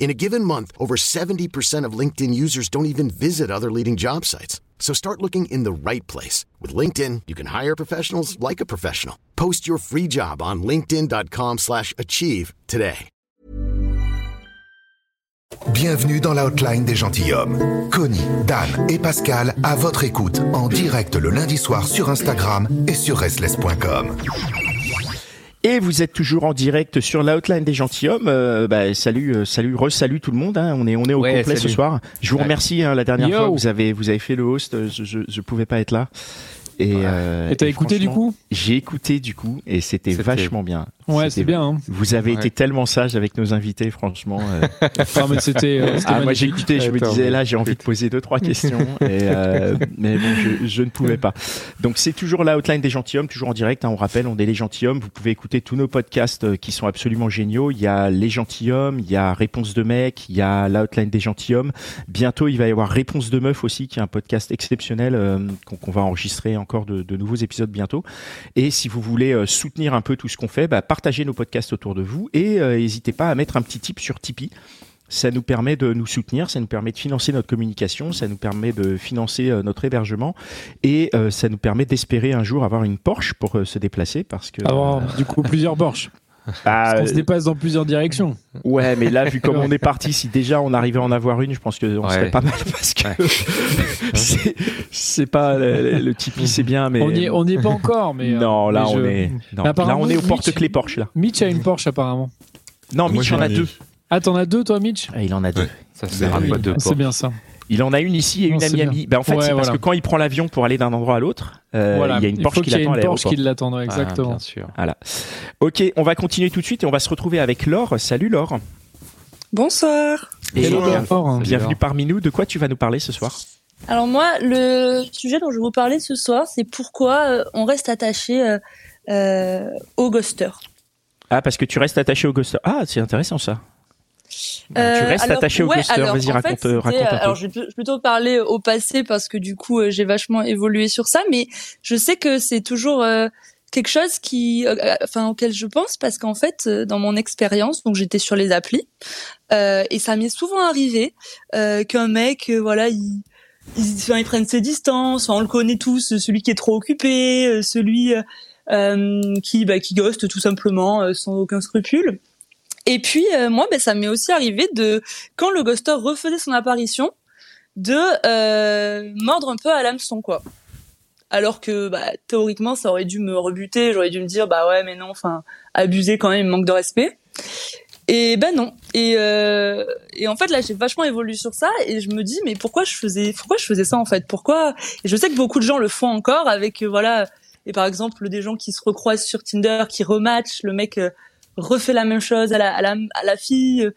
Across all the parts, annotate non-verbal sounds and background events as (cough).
In a given month, over 70% of LinkedIn users don't even visit other leading job sites. So start looking in the right place. With LinkedIn, you can hire professionals like a professional. Post your free job on linkedin.com slash achieve today. Bienvenue dans l'outline des gentilshommes. Connie, Dan et Pascal à votre écoute en direct le lundi soir sur Instagram et sur restless.com. Et vous êtes toujours en direct sur l'outline des gentilshommes. Euh, bah, salut, euh, salut, re-salut tout le monde. Hein. On est, on est au Ouais, complet ce soir. Je vous remercie hein, la dernière Yo. fois. Vous avez, vous avez fait le host. euh, Je, je, je pouvais pas être là. Et, euh, t'as écouté du coup? J'ai écouté du coup et C'était- vachement bien. Ouais, c'est bien. Hein. Vous avez Ouais. été tellement sage avec nos invités, franchement. euh. (laughs) Enfin, mais c'était. euh, Ah, moi j'écoutais, je me disais là j'ai envie de poser deux trois questions, (laughs) et, euh, mais bon je, je ne pouvais pas. Donc c'est toujours la outline des gentilshommes, toujours en direct. hein, on rappelle, on est les gentilshommes. Vous pouvez écouter tous nos podcasts qui sont absolument géniaux. Il y a les gentilshommes, il y a Réponse de mec, il y a l'outline des gentilshommes. Bientôt il va y avoir Réponse de meuf aussi, qui est un podcast exceptionnel euh, qu'on qu'on va enregistrer encore de, de nouveaux épisodes bientôt. Et si vous voulez soutenir un peu tout ce qu'on fait, bah, partagez nos podcasts autour de vous et euh, n'hésitez pas à mettre un petit tip sur Tipeee. Ça nous permet de nous soutenir, ça nous permet de financer notre communication, ça nous permet de financer euh, notre hébergement et euh, ça nous permet d'espérer un jour avoir une Porsche pour euh, se déplacer parce que Avoir du coup plusieurs Porsche. Bah, On se dépasse dans plusieurs directions. ouais mais là vu comme (laughs) on est parti si déjà on arrivait à en avoir une je pense que on Ouais. serait pas mal parce que (laughs) c'est c'est pas le, le Tipeee c'est bien mais On n'y est, on est pas encore, mais. euh, non là mais on je- est non, là on est au Mitch- porte-clés Porsche là Mitch a une Porsche apparemment. non Moi, Mitch en a deux Ah, t'en as deux toi, Mitch? Ah, il en a deux Ouais. Ça à oui. Ah, C'est bien ça. Il en a une ici et Non, une à Miami. Ben, en fait, Ouais, c'est parce que quand il prend l'avion pour aller d'un endroit à l'autre, euh, voilà. il y a une Porsche qui l'attend à une Porsche qui l'attend, Ah, exactement. bien sûr. Voilà. Ok, on va continuer tout de suite et on va se retrouver avec Laure. Salut Laure. Bonsoir. Et Hello, Bonjour. Laure. bienvenue parmi nous. De quoi tu vas nous parler ce soir? Alors moi, le sujet dont je vais vous parler ce soir, c'est pourquoi euh, on reste attaché euh, euh, au ghoster. Ah, parce que tu restes attaché au ghoster. Ah, c'est intéressant ça. Tu Euh, restes alors, attaché au ouais, alors, Vas-y, raconte, euh, raconte un peu. Alors, je vais pl- plutôt parler au passé parce que du coup, euh, j'ai vachement évolué sur ça, mais je sais que c'est toujours euh, quelque chose qui, enfin, auquel je pense parce qu'en fait, dans mon expérience, donc j'étais sur les applis euh, et ça m'est souvent arrivé euh, qu'un mec, voilà, il ils, enfin, ils prennent ses distances, enfin, on le connaît tous, celui qui est trop occupé, celui euh, euh, qui, bah, qui ghoste tout simplement, euh, sans aucun scrupule. Et puis euh, moi, ben, ça m'est aussi arrivé de quand le ghoster refaisait son apparition, de euh, mordre un peu à l'hameçon, quoi. Alors que bah, théoriquement, ça aurait dû me rebuter, j'aurais dû me dire bah ouais, mais non, enfin, abuser quand même, manque de respect. Et ben non. Et, euh, en fait là, j'ai vachement évolué sur ça et je me dis mais pourquoi je faisais, pourquoi je faisais ça en fait? Pourquoi? Et je sais que beaucoup de gens le font encore avec voilà. Et par exemple, des gens qui se recroisent sur Tinder, qui rematchent, le mec refait la même chose à la, à la, à la fille.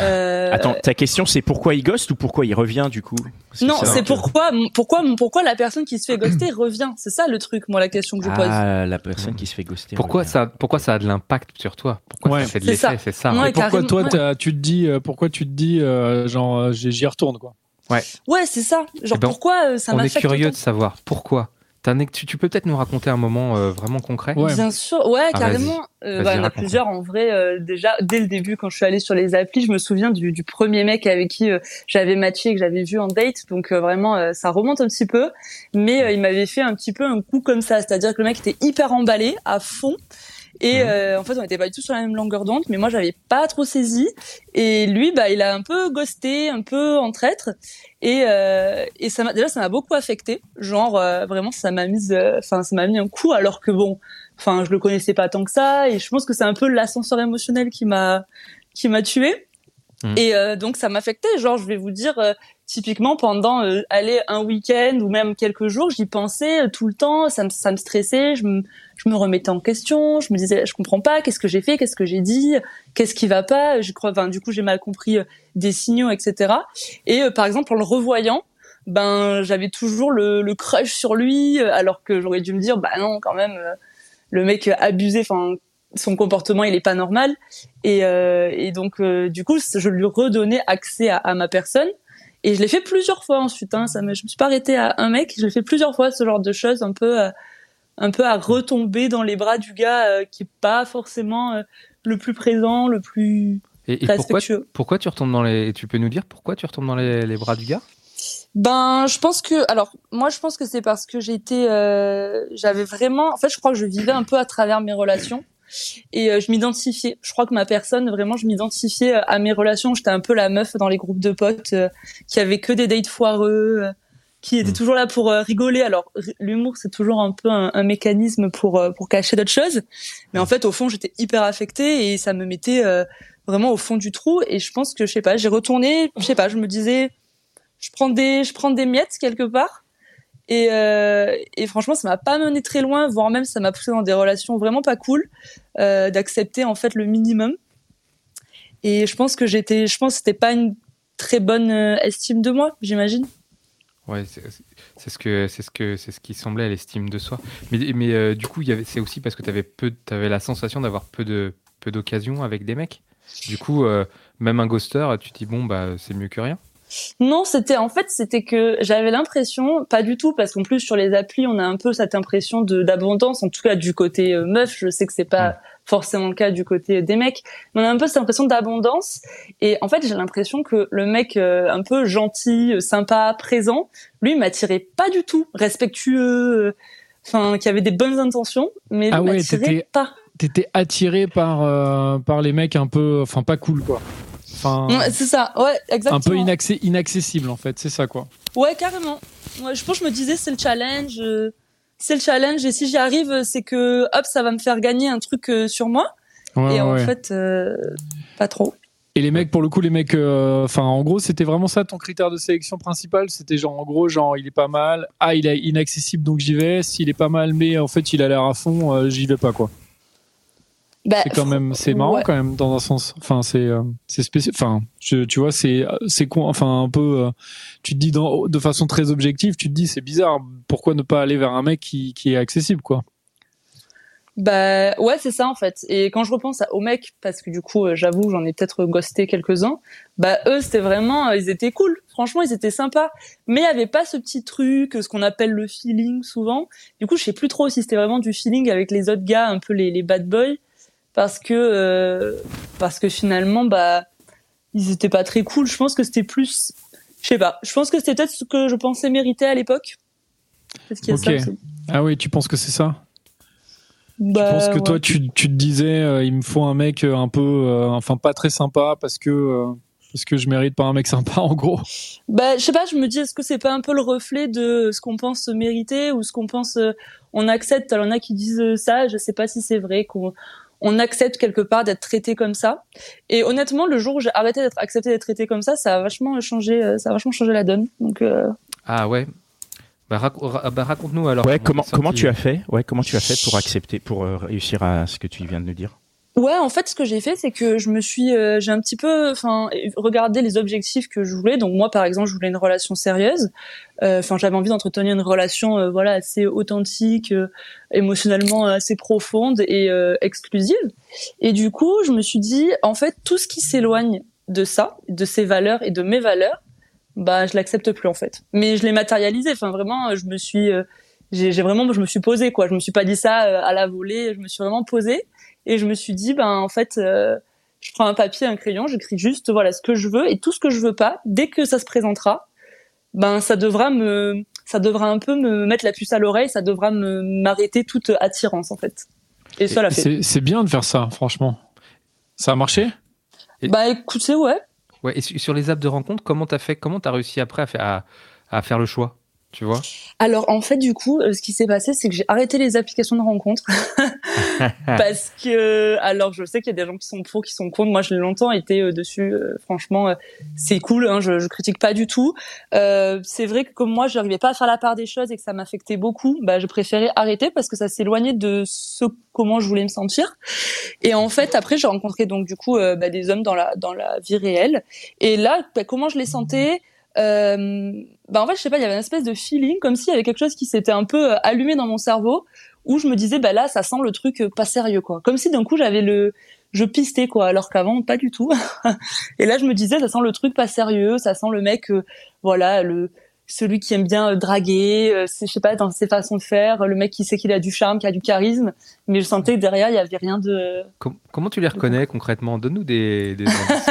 Euh, Attends, ta question c'est pourquoi il ghost ou pourquoi il revient du coup? Non, c'est pourquoi, pourquoi, pourquoi la personne qui se fait ghoster revient? C'est ça le truc, moi, la question que je pose. Ah, la personne qui se fait ghoster. Pourquoi revient. ça, pourquoi ça a de l'impact sur toi? Pourquoi Ouais. ça fait de C'est ça. l'effet C'est ça. Ouais. Et pourquoi toi, ouais. tu te dis, euh, pourquoi tu te dis, euh, genre, euh, j'y retourne quoi? Ouais, c'est ça. Genre, Eh ben, pourquoi euh, ça On est curieux autant? de savoir pourquoi. T'as un- Tu, tu peux peut-être nous raconter un moment euh, vraiment concret Ouais. Bien sûr, ouais, Ah, carrément. Euh, bah, il y en a plusieurs en vrai. euh, déjà, dès le début, quand je suis allée sur les applis, je me souviens du, du premier mec avec qui euh, j'avais matché, que j'avais vu en date. Donc euh, vraiment, euh, ça remonte un petit peu. Mais euh, il m'avait fait un petit peu un coup comme ça, c'est-à-dire que le mec était hyper emballé, à fond. Et euh, en fait, on n'était pas du tout sur la même longueur d'onde, mais moi, j'avais pas trop saisi. Et lui, bah, il a un peu ghosté, un peu en traître. Et, euh, et ça m'a déjà, ça m'a beaucoup affecté. Genre, euh, vraiment, ça m'a mise, euh, enfin, ça m'a mis un coup. Alors que bon, enfin, je le connaissais pas tant que ça, et je pense que c'est un peu l'ascenseur émotionnel qui m'a qui m'a tué. Mhm. Et euh, donc ça m'affectait. Genre, je vais vous dire, euh, typiquement pendant euh, aller un week-end ou même quelques jours, j'y pensais euh, tout le temps. Ça me ça me stressait. Je me je me remettais en question. Je me disais, je comprends pas. Qu'est-ce que j'ai fait Qu'est-ce que j'ai dit Qu'est-ce qui va pas Je crois. Enfin, du coup, j'ai mal compris euh, des signaux, etc. Et euh, par exemple, en le revoyant, ben j'avais toujours le, le crush sur lui, alors que j'aurais dû me dire, bah non, quand même, le mec abusé. Enfin, son comportement, il est pas normal. Et, et donc, du coup, je lui redonnais accès à, à ma personne. Et je l'ai fait plusieurs fois ensuite. Hein, ça me, je me suis pas arrêtée à un mec. Je l'ai fait plusieurs fois ce genre de choses, un peu, euh, un peu à retomber dans les bras du gars euh, qui est pas forcément euh, le plus présent, le plus Et, et pourquoi, respectueux. pourquoi tu retombes dans les. Tu peux nous dire pourquoi tu retombes dans les, les bras du gars? Ben, je pense que, alors, moi, je pense que c'est parce que j'étais, j'avais vraiment, en fait, je crois que je vivais un peu à travers mes relations et euh, je m'identifiais. Je crois que ma personne, vraiment, je m'identifiais euh, à mes relations. J'étais un peu la meuf dans les groupes de potes euh, qui avait que des dates foireux, euh, qui était Mm. toujours là pour euh, rigoler. Alors, l'humour, c'est toujours un peu un, un mécanisme pour euh, pour cacher d'autres choses. Mais en fait, au fond, j'étais hyper affectée et ça me mettait euh, vraiment au fond du trou. Et je pense que, je sais pas, j'ai retourné, je sais pas, je me disais je prends des je prends des miettes quelque part et euh, et franchement ça m'a pas mené très loin voire même ça m'a poussé dans des relations vraiment pas cool euh, d'accepter en fait le minimum et je pense que j'étais je pense c'était pas une très bonne euh, estime de moi j'imagine Ouais, c'est ce que c'est ce que c'est ce qui semblait l'estime de soi. Mais mais du coup, c'est aussi parce que tu avais peu avais la sensation d'avoir peu de peu d'occasions avec des mecs. Du coup, même un ghoster, tu te dis bon bah c'est mieux que rien. Non, c'était en fait c'était que j'avais l'impression, pas du tout, parce qu'en plus sur les applis on a un peu cette impression de d'abondance, en tout cas du côté euh, meuf. Je sais que c'est pas forcément le cas du côté des mecs, mais on a un peu cette impression d'abondance. Et en fait j'ai l'impression que le mec euh, un peu gentil, euh, sympa, présent, lui m'attirait pas du tout, respectueux, euh, enfin qui avait des bonnes intentions, mais lui Ah ouais, m'attirait t'étais- pas. T'étais attiré par, euh, par les mecs un peu, enfin pas cool quoi. Enfin, Ouais, c'est ça, ouais, exactement. un peu inaccessible en fait, c'est ça quoi. Ouais, carrément. Ouais, je pense que je me disais c'est le challenge, euh, c'est le challenge et si j'y arrive, c'est que hop, ça va me faire gagner un truc euh, sur moi Ouais, et en fait euh, pas trop. Et les mecs, pour le coup, les mecs, euh, enfin, en gros, c'était vraiment ça ton critère de sélection principal? C'était genre, en gros, genre, il est pas mal. Ah, il est inaccessible, donc j'y vais. S'il est pas mal, mais en fait, il a l'air à fond, euh, j'y vais pas, quoi. Bah, C'est quand même, c'est marrant ouais. quand même dans un sens. Enfin, c'est, euh, c'est spécial. Enfin, tu vois, c'est, c'est con. Enfin, un peu. euh, tu te dis dans, de façon très objective, tu te dis, c'est bizarre. Pourquoi ne pas aller vers un mec qui, qui est accessible, quoi? Bah ouais, c'est ça en fait. Et quand je repense aux mecs, parce que du coup, euh, j'avoue, j'en ai peut-être ghosté quelques-uns. Bah eux, c'était vraiment, ils étaient cool. Franchement, ils étaient sympas. Mais il y avait pas ce petit truc, ce qu'on appelle le feeling souvent. Du coup, je sais plus trop si c'était vraiment du feeling avec les autres gars, un peu les, les bad boys, parce que euh, parce que finalement, bah ils étaient pas très cool. Je pense que c'était plus, je sais pas. Je pense que c'était peut-être ce que je pensais mériter à l'époque. Est-ce qu'il y a ça Ok. aussi Ah oui, tu penses que c'est ça? Bah, Je pense que ouais. toi, tu, tu te disais, euh, il me faut un mec euh, un peu, euh, enfin pas très sympa parce que parce que je mérite pas un mec (laughs) sympa, en gros. Bah, je sais pas, je me dis, est-ce que c'est pas un peu le reflet de ce qu'on pense mériter ou ce qu'on pense on accepte? Alors, il y en a qui disent ça, je sais pas si c'est vrai, qu'on on accepte quelque part d'être traité comme ça. Et honnêtement, le jour où j'ai arrêté d'être accepté d'être traité comme ça, ça a vachement changé, euh, ça a vachement changé la donne. Donc, euh, Ah ouais. Bah, rac- ra- bah, raconte-nous alors. Ouais, comment, comment tu as fait Ouais, comment tu as fait pour accepter, pour euh, réussir à ce que tu viens de nous dire? Ouais, en fait, ce que j'ai fait, c'est que je me suis, euh, j'ai un petit peu, enfin, regardé les objectifs que je voulais. Donc moi, par exemple, je voulais une relation sérieuse. Euh, Enfin, j'avais envie d'entretenir une relation, euh, voilà, assez authentique, émotionnellement assez profonde et exclusive. Et du coup, je me suis dit, en fait, tout ce qui s'éloigne de ça, de ces valeurs et de mes valeurs, bah, je l'accepte plus en fait. Mais je l'ai matérialisé. Enfin, vraiment, je me suis, j'ai j'ai vraiment, je me suis posée quoi. Je me suis pas dit ça euh, à la volée. Je me suis vraiment posée. Et je me suis dit, ben en fait, euh, je prends un papier, un crayon, j'écris juste voilà ce que je veux et tout ce que je veux pas. Dès que ça se présentera, ben ça devra me, ça devra un peu me mettre la puce à l'oreille, ça devra me m'arrêter toute attirance en fait. Et ça l'a fait. C'est bien de faire ça, franchement. Ça a marché? Bah écoutez, ouais. Ouais, et su- sur les apps de rencontre, comment t'as fait Comment t'as réussi après à faire, à, à faire le choix? Tu vois? Alors en fait du coup, euh, ce qui s'est passé, c'est que j'ai arrêté les applications de rencontres (laughs) parce que alors je sais qu'il y a des gens qui sont pour, qui sont contre. Moi, je l'ai longtemps été euh, dessus. euh, franchement, euh, c'est cool. Hein, je, je critique pas du tout. Euh, c'est vrai que comme moi, je n'arrivais pas à faire la part des choses et que ça m'affectait beaucoup, bah je préférais arrêter parce que ça s'éloignait de ce comment je voulais me sentir. Et en fait, après, j'ai rencontré donc du coup bah, des hommes dans la dans la vie réelle. Et là, bah, comment je les sentais? Euh, bah en fait je sais pas il y avait une espèce de feeling comme s'il y avait quelque chose qui s'était un peu euh, allumé dans mon cerveau où je me disais bah là ça sent le truc euh, pas sérieux quoi. Comme si d'un coup j'avais le je pistais quoi alors qu'avant pas du tout. (laughs) Et là je me disais ça sent le truc pas sérieux ça sent le mec euh, voilà le celui qui aime bien draguer euh, je sais pas dans ses façons de faire le mec qui sait qu'il a du charme qui a du charisme mais je sentais que derrière il y avait rien de Com- comment tu les reconnais concrètement? Donne-nous des, des indices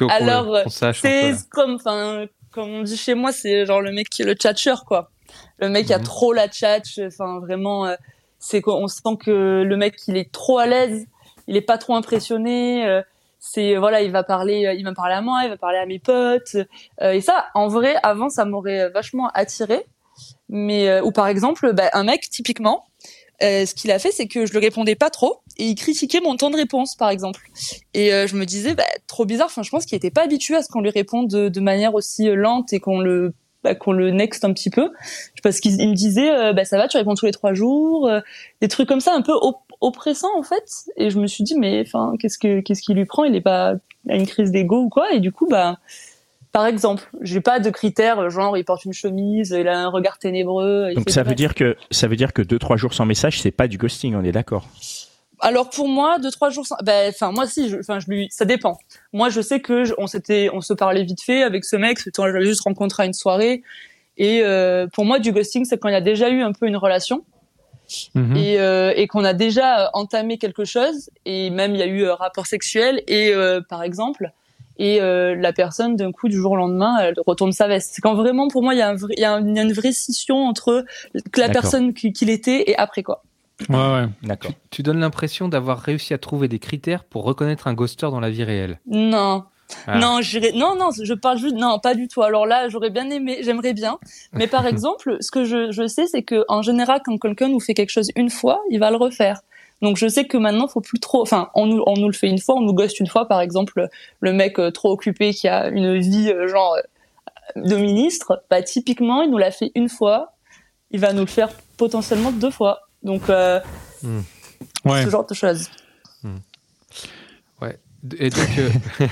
(laughs) Alors, C'est comme, enfin, comme on dit chez moi, c'est genre le mec qui est le tchatcheur, quoi. Le mec qui a Mhm. trop la tchatch, enfin vraiment, euh, c'est qu'on sent que le mec il est trop à l'aise, il est pas trop impressionné. euh, c'est voilà, il va parler, euh, il va parler à moi, il va parler à mes potes. euh, et ça, en vrai, avant, ça m'aurait vachement attiré. Mais ou par exemple, bah, un mec typiquement, euh, ce qu'il a fait, c'est que je le répondais pas trop et il critiquait mon temps de réponse, par exemple. Et euh, je me disais, bah, trop bizarre. Enfin, je pense qu'il était pas habitué à ce qu'on lui réponde de, manière aussi euh, lente et qu'on le bah, qu'on le next un petit peu parce qu'il il me disait euh, bah ça va tu réponds tous les trois jours euh, des trucs comme ça un peu op- oppressants en fait et je me suis dit mais enfin qu'est-ce que qu'est-ce qui lui prend? Il est pas a une crise d'ego ou quoi? Et du coup bah par exemple j'ai pas de critères genre il porte une chemise il a un regard ténébreux Donc ça veut dire que ça veut dire que deux trois jours sans message, c'est pas du ghosting, on est d'accord. Alors pour moi, deux trois jours, sans... ben, enfin moi si, enfin je, lui, ça dépend. Moi je sais que je- on s'était, on se parlait vite fait avec ce mec, on l'avait juste rencontré à une soirée. Et euh, pour moi du ghosting, c'est quand il y a déjà eu un peu une relation Mhm. et, euh, et qu'on a déjà euh, entamé quelque chose et même il y a eu un rapport sexuel et euh, par exemple et euh, la personne d'un coup du jour au lendemain elle retourne sa veste. C'est quand vraiment pour moi il y a, un vrai- il y a un- il y a une vraie scission entre la personne qui- qu'il était et après quoi. Ouais, ouais. D'accord. Tu, tu donnes l'impression d'avoir réussi à trouver des critères pour reconnaître un ghoster dans la vie réelle. Non. Ah. Non, non, non, je parle juste, non, pas du tout. Alors là, j'aurais bien aimé, j'aimerais bien. Mais par (laughs) exemple, ce que je, je sais, c'est que en général, quand quelqu'un nous fait quelque chose une fois, il va le refaire. Donc je sais que maintenant, faut plus trop. Enfin, on nous, on nous le fait une fois, on nous ghoste une fois, par exemple, le mec euh, trop occupé qui a une vie euh, genre euh, de ministre. Bah typiquement, il nous l'a fait une fois, il va nous le faire potentiellement deux fois. Donc euh, Ouais. ce genre de choses. Et donc, euh, (laughs)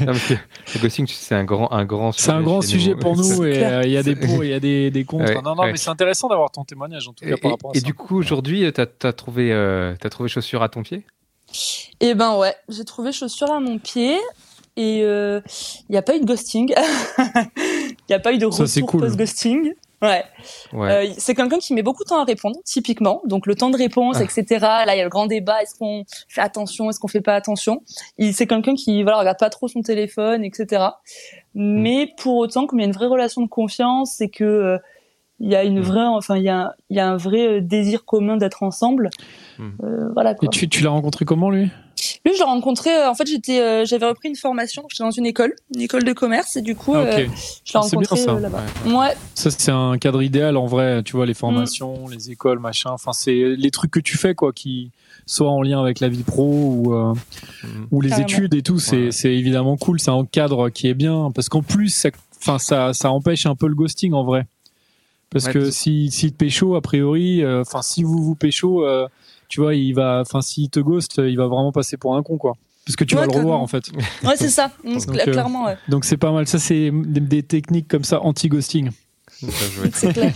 non, parce que le ghosting, c'est un grand, un grand C'est un sujet grand sujet pour nous et euh, il y a des pour, il y a des, des contre. Ouais, non, non, ouais. mais c'est intéressant d'avoir ton témoignage en tout cas Et, par rapport à et ça. du coup, aujourd'hui, tu as, trouvé, euh, t'as trouvé chaussure à ton pied? Et ben ouais, j'ai trouvé chaussure à mon pied et il n'y a pas eu de ghosting. (laughs) Il n'y a pas eu de retour cool. post-ghosting. Ouais. Ouais. Euh, c'est quelqu'un qui met beaucoup de temps à répondre, typiquement. Donc le temps de réponse, Ah. etc. Là, il y a le grand débat. Est-ce qu'on fait attention? Est-ce qu'on fait pas attention? Il C'est quelqu'un qui voilà regarde pas trop son téléphone, etc. Mais pour autant, comme il y a une vraie relation de confiance, c'est que euh, il y a une Mm. vraie, enfin il y a, il y a un vrai euh, désir commun d'être ensemble. Mm. Euh, voilà quoi. Et tu, tu l'as rencontré comment lui? Lui, je l'ai rencontré. euh, en fait, j'étais, euh, j'avais repris une formation. donc J'étais dans une école, une école de commerce, et du coup, Ah, euh, je l'ai C'est bien, rencontré ça. là-bas. Ouais, Ouais, Ça, c'est un cadre idéal en vrai. Tu vois, les formations, les écoles, machin. Enfin, c'est les trucs que tu fais, quoi, qui soient en lien avec la vie pro ou, ou les Carrément. études et tout. C'est Ouais. c'est évidemment cool. C'est un cadre qui est bien. Parce qu'en plus, ça, enfin, ça, ça empêche un peu le ghosting en vrai. Parce Ouais, que si, si te pécho, a priori, euh, enfin, si vous vous pécho, euh, tu vois, il va, enfin, s'il te ghost, il va vraiment passer pour un con, quoi. Parce que tu Ouais, vas le revoir en fait. (laughs) ouais, c'est ça. Mm, Donc, euh, clairement, ouais. Donc c'est pas mal. Ça, c'est des, des techniques comme ça anti-ghosting. C'est clair.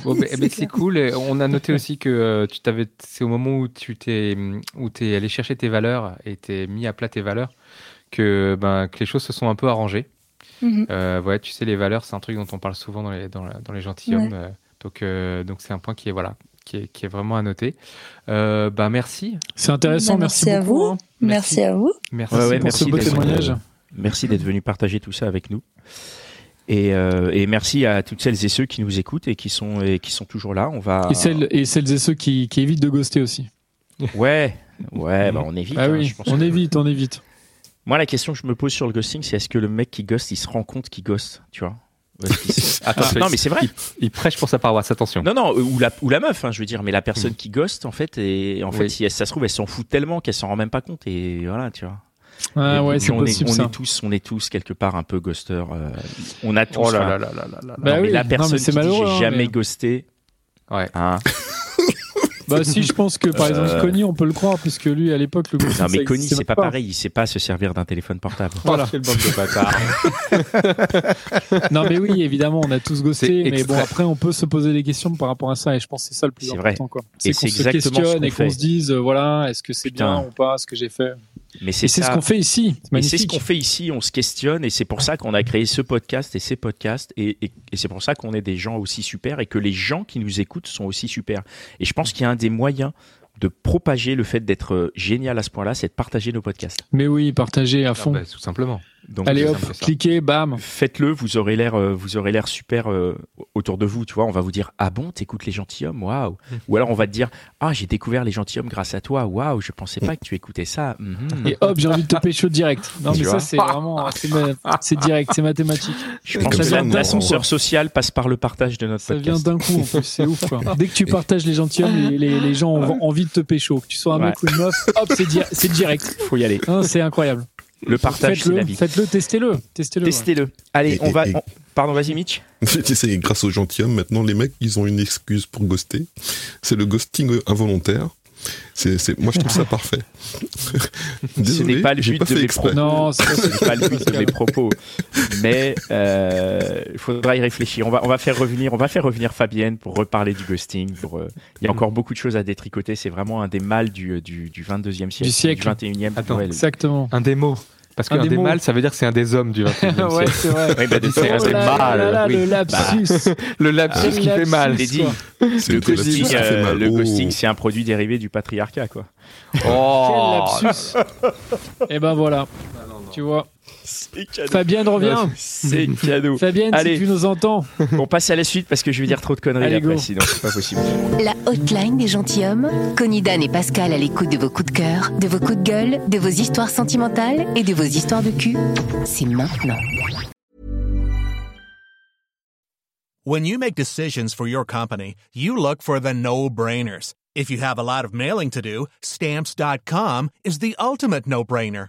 cool. Et on a noté aussi que euh, tu t'avais, c'est au moment où tu t'es, où t'es allé chercher tes valeurs et t'es mis à plat tes valeurs que, ben, que les choses se sont un peu arrangées. Euh, ouais, tu sais, les valeurs, c'est un truc dont on parle souvent dans les, dans, la- dans les gentilshommes. euh, donc, euh, donc c'est un point qui est, voilà, qui est, qui est vraiment à noter. Euh, ben, merci. C'est intéressant. Bah, merci, merci à beaucoup. vous. hein, Merci à vous. Merci. Ouais, ouais, pour merci ce beau d'être- témoignage. euh, Merci d'être venu partager tout ça avec nous. Et, euh, et merci à toutes celles et ceux qui nous écoutent et qui sont et qui sont toujours là. On va. Et celles, et celles et ceux qui, qui évitent de ghoster aussi. Ouais, ouais, bah on évite. ah hein, oui, je pense on que- évite, on évite. Moi, la question que je me pose sur le ghosting, c'est est-ce que le mec qui ghost, il se rend compte qu'il ghost, tu vois? (laughs) Attention, non, mais c'est vrai. Il, il prêche pour sa paroisse, attention. Non, non, ou la, ou la meuf, hein, je veux dire, mais la personne qui ghost, en fait, et en fait, si elle, ça se trouve, elle s'en fout tellement qu'elle s'en rend même pas compte, et voilà, tu vois. Ah ouais, c'est on possible est, on ça. est tous, on est tous quelque part un peu ghosters. euh, on a tous. Oh là enfin, là là là là là. Bah non, mais la non, personne mais qui dit malheureux, j'ai hein, jamais mais- ghosté. Ouais. Hein. (laughs) Bah si, je pense que par exemple Euh. Connie, on peut le croire, puisque lui, à l'époque, le Non, mais Connie, c'est pas pareil. Il sait pas se servir d'un téléphone portable. Voilà. Oh, quelle bande de bâtards. Non mais oui, évidemment, on a tous ghosté, mais bon après on peut se poser des questions par rapport à ça et je pense que c'est ça le plus C'est important quoi. Et C'est qu'on se questionne qu'on et qu'on se dise euh, voilà, est-ce que c'est bien ou pas ce que j'ai fait? Mais c'est ce qu'on fait ici, c'est ce qu'on fait ici, on se questionne et c'est pour ça qu'on a créé ce podcast et ces podcasts et, et- et c'est pour ça qu'on est des gens aussi super et que les gens qui nous écoutent sont aussi super. Et je pense qu'il y a un des moyens de propager le fait d'être euh, génial à ce point-là, c'est de partager nos podcasts. Mais oui, partagez à Ah fond. bah, tout simplement. Donc Allez hop, ça. cliquez, bam. faites-le, vous aurez l'air, euh, vous aurez l'air super euh, autour de vous. Tu vois, on va vous dire ah bon, t'écoutes les gentilshommes, waouh. Mmh. (laughs) Ou alors on va te dire ah j'ai découvert les gentilshommes grâce à toi, waouh, je pensais pas que tu écoutais ça. Mhm. Et hop, j'ai envie de te pécho direct. Non Tu mais ça c'est vraiment, (laughs) c'est ma- c'est direct, c'est mathématique. Je pense que ça, l'ascenseur social passe par le partage de notre Ça vient podcast. d'un coup en plus, c'est ouf quoi. (laughs) Dès que tu partages les gentilshommes, les, les, les gens ont envie de te pécho. Que tu sois un Ouais. mec ou une meuf, hop, c'est di- c'est direct. Faut y aller. Hein, c'est incroyable. Le partage, c'est la Faites-le, vie. faites-le, testez-le, testez-le. ouais. Testez-le. Allez, Et- on va. et- on- Pardon, vas-y, Mitch. (laughs) Sais, grâce aux gentilshommes, maintenant, les mecs, ils ont une excuse pour ghoster. C'est le ghosting involontaire. C'est, c'est, moi, je trouve ça parfait. (laughs) Désolé, n'est pas le but pas de mes exprès. Non, c'est pas (laughs) C'est pas le but de mes propos, mais euh, il faudra y réfléchir. On va, on va faire revenir, on va faire revenir Fabienne pour reparler du ghosting. Pour, euh, il y a encore beaucoup de choses à détricoter. C'est vraiment un des mâles du, du, du 22e siècle, Du siècle. 21e. Attends, Ouais, Exactement. Un des mots. Parce Un qu'un des mâles, ça veut dire que c'est un des hommes du 21e (laughs) ouais, siècle. c'est vrai. Bah, c'est un Oh des mâles, oui. (laughs) le lapsus. Le lapsus Ah, qui fait mal. C'est Le le lapsus ghosting, qui fait euh, mal. le Oh. ghosting, c'est un produit dérivé du patriarcat, quoi. Oh, Quel lapsus. (laughs) Et ben voilà. Tu vois. C'est cadeau. Fabienne revient. C'est cadeau. Fabienne, Allez. si tu nous entends. On passe à la suite parce que je vais dire trop de conneries Allez, après, go. sinon c'est pas possible. La hotline des gentilshommes. Connie Dan et Pascal à l'écoute de vos coups de cœur, de vos coups de gueule, de vos histoires sentimentales et de vos histoires de cul. C'est maintenant. When you make decisions for your company, you look for the no-brainers. If you have a lot of mailing to do, stamps.com is the ultimate no-brainer.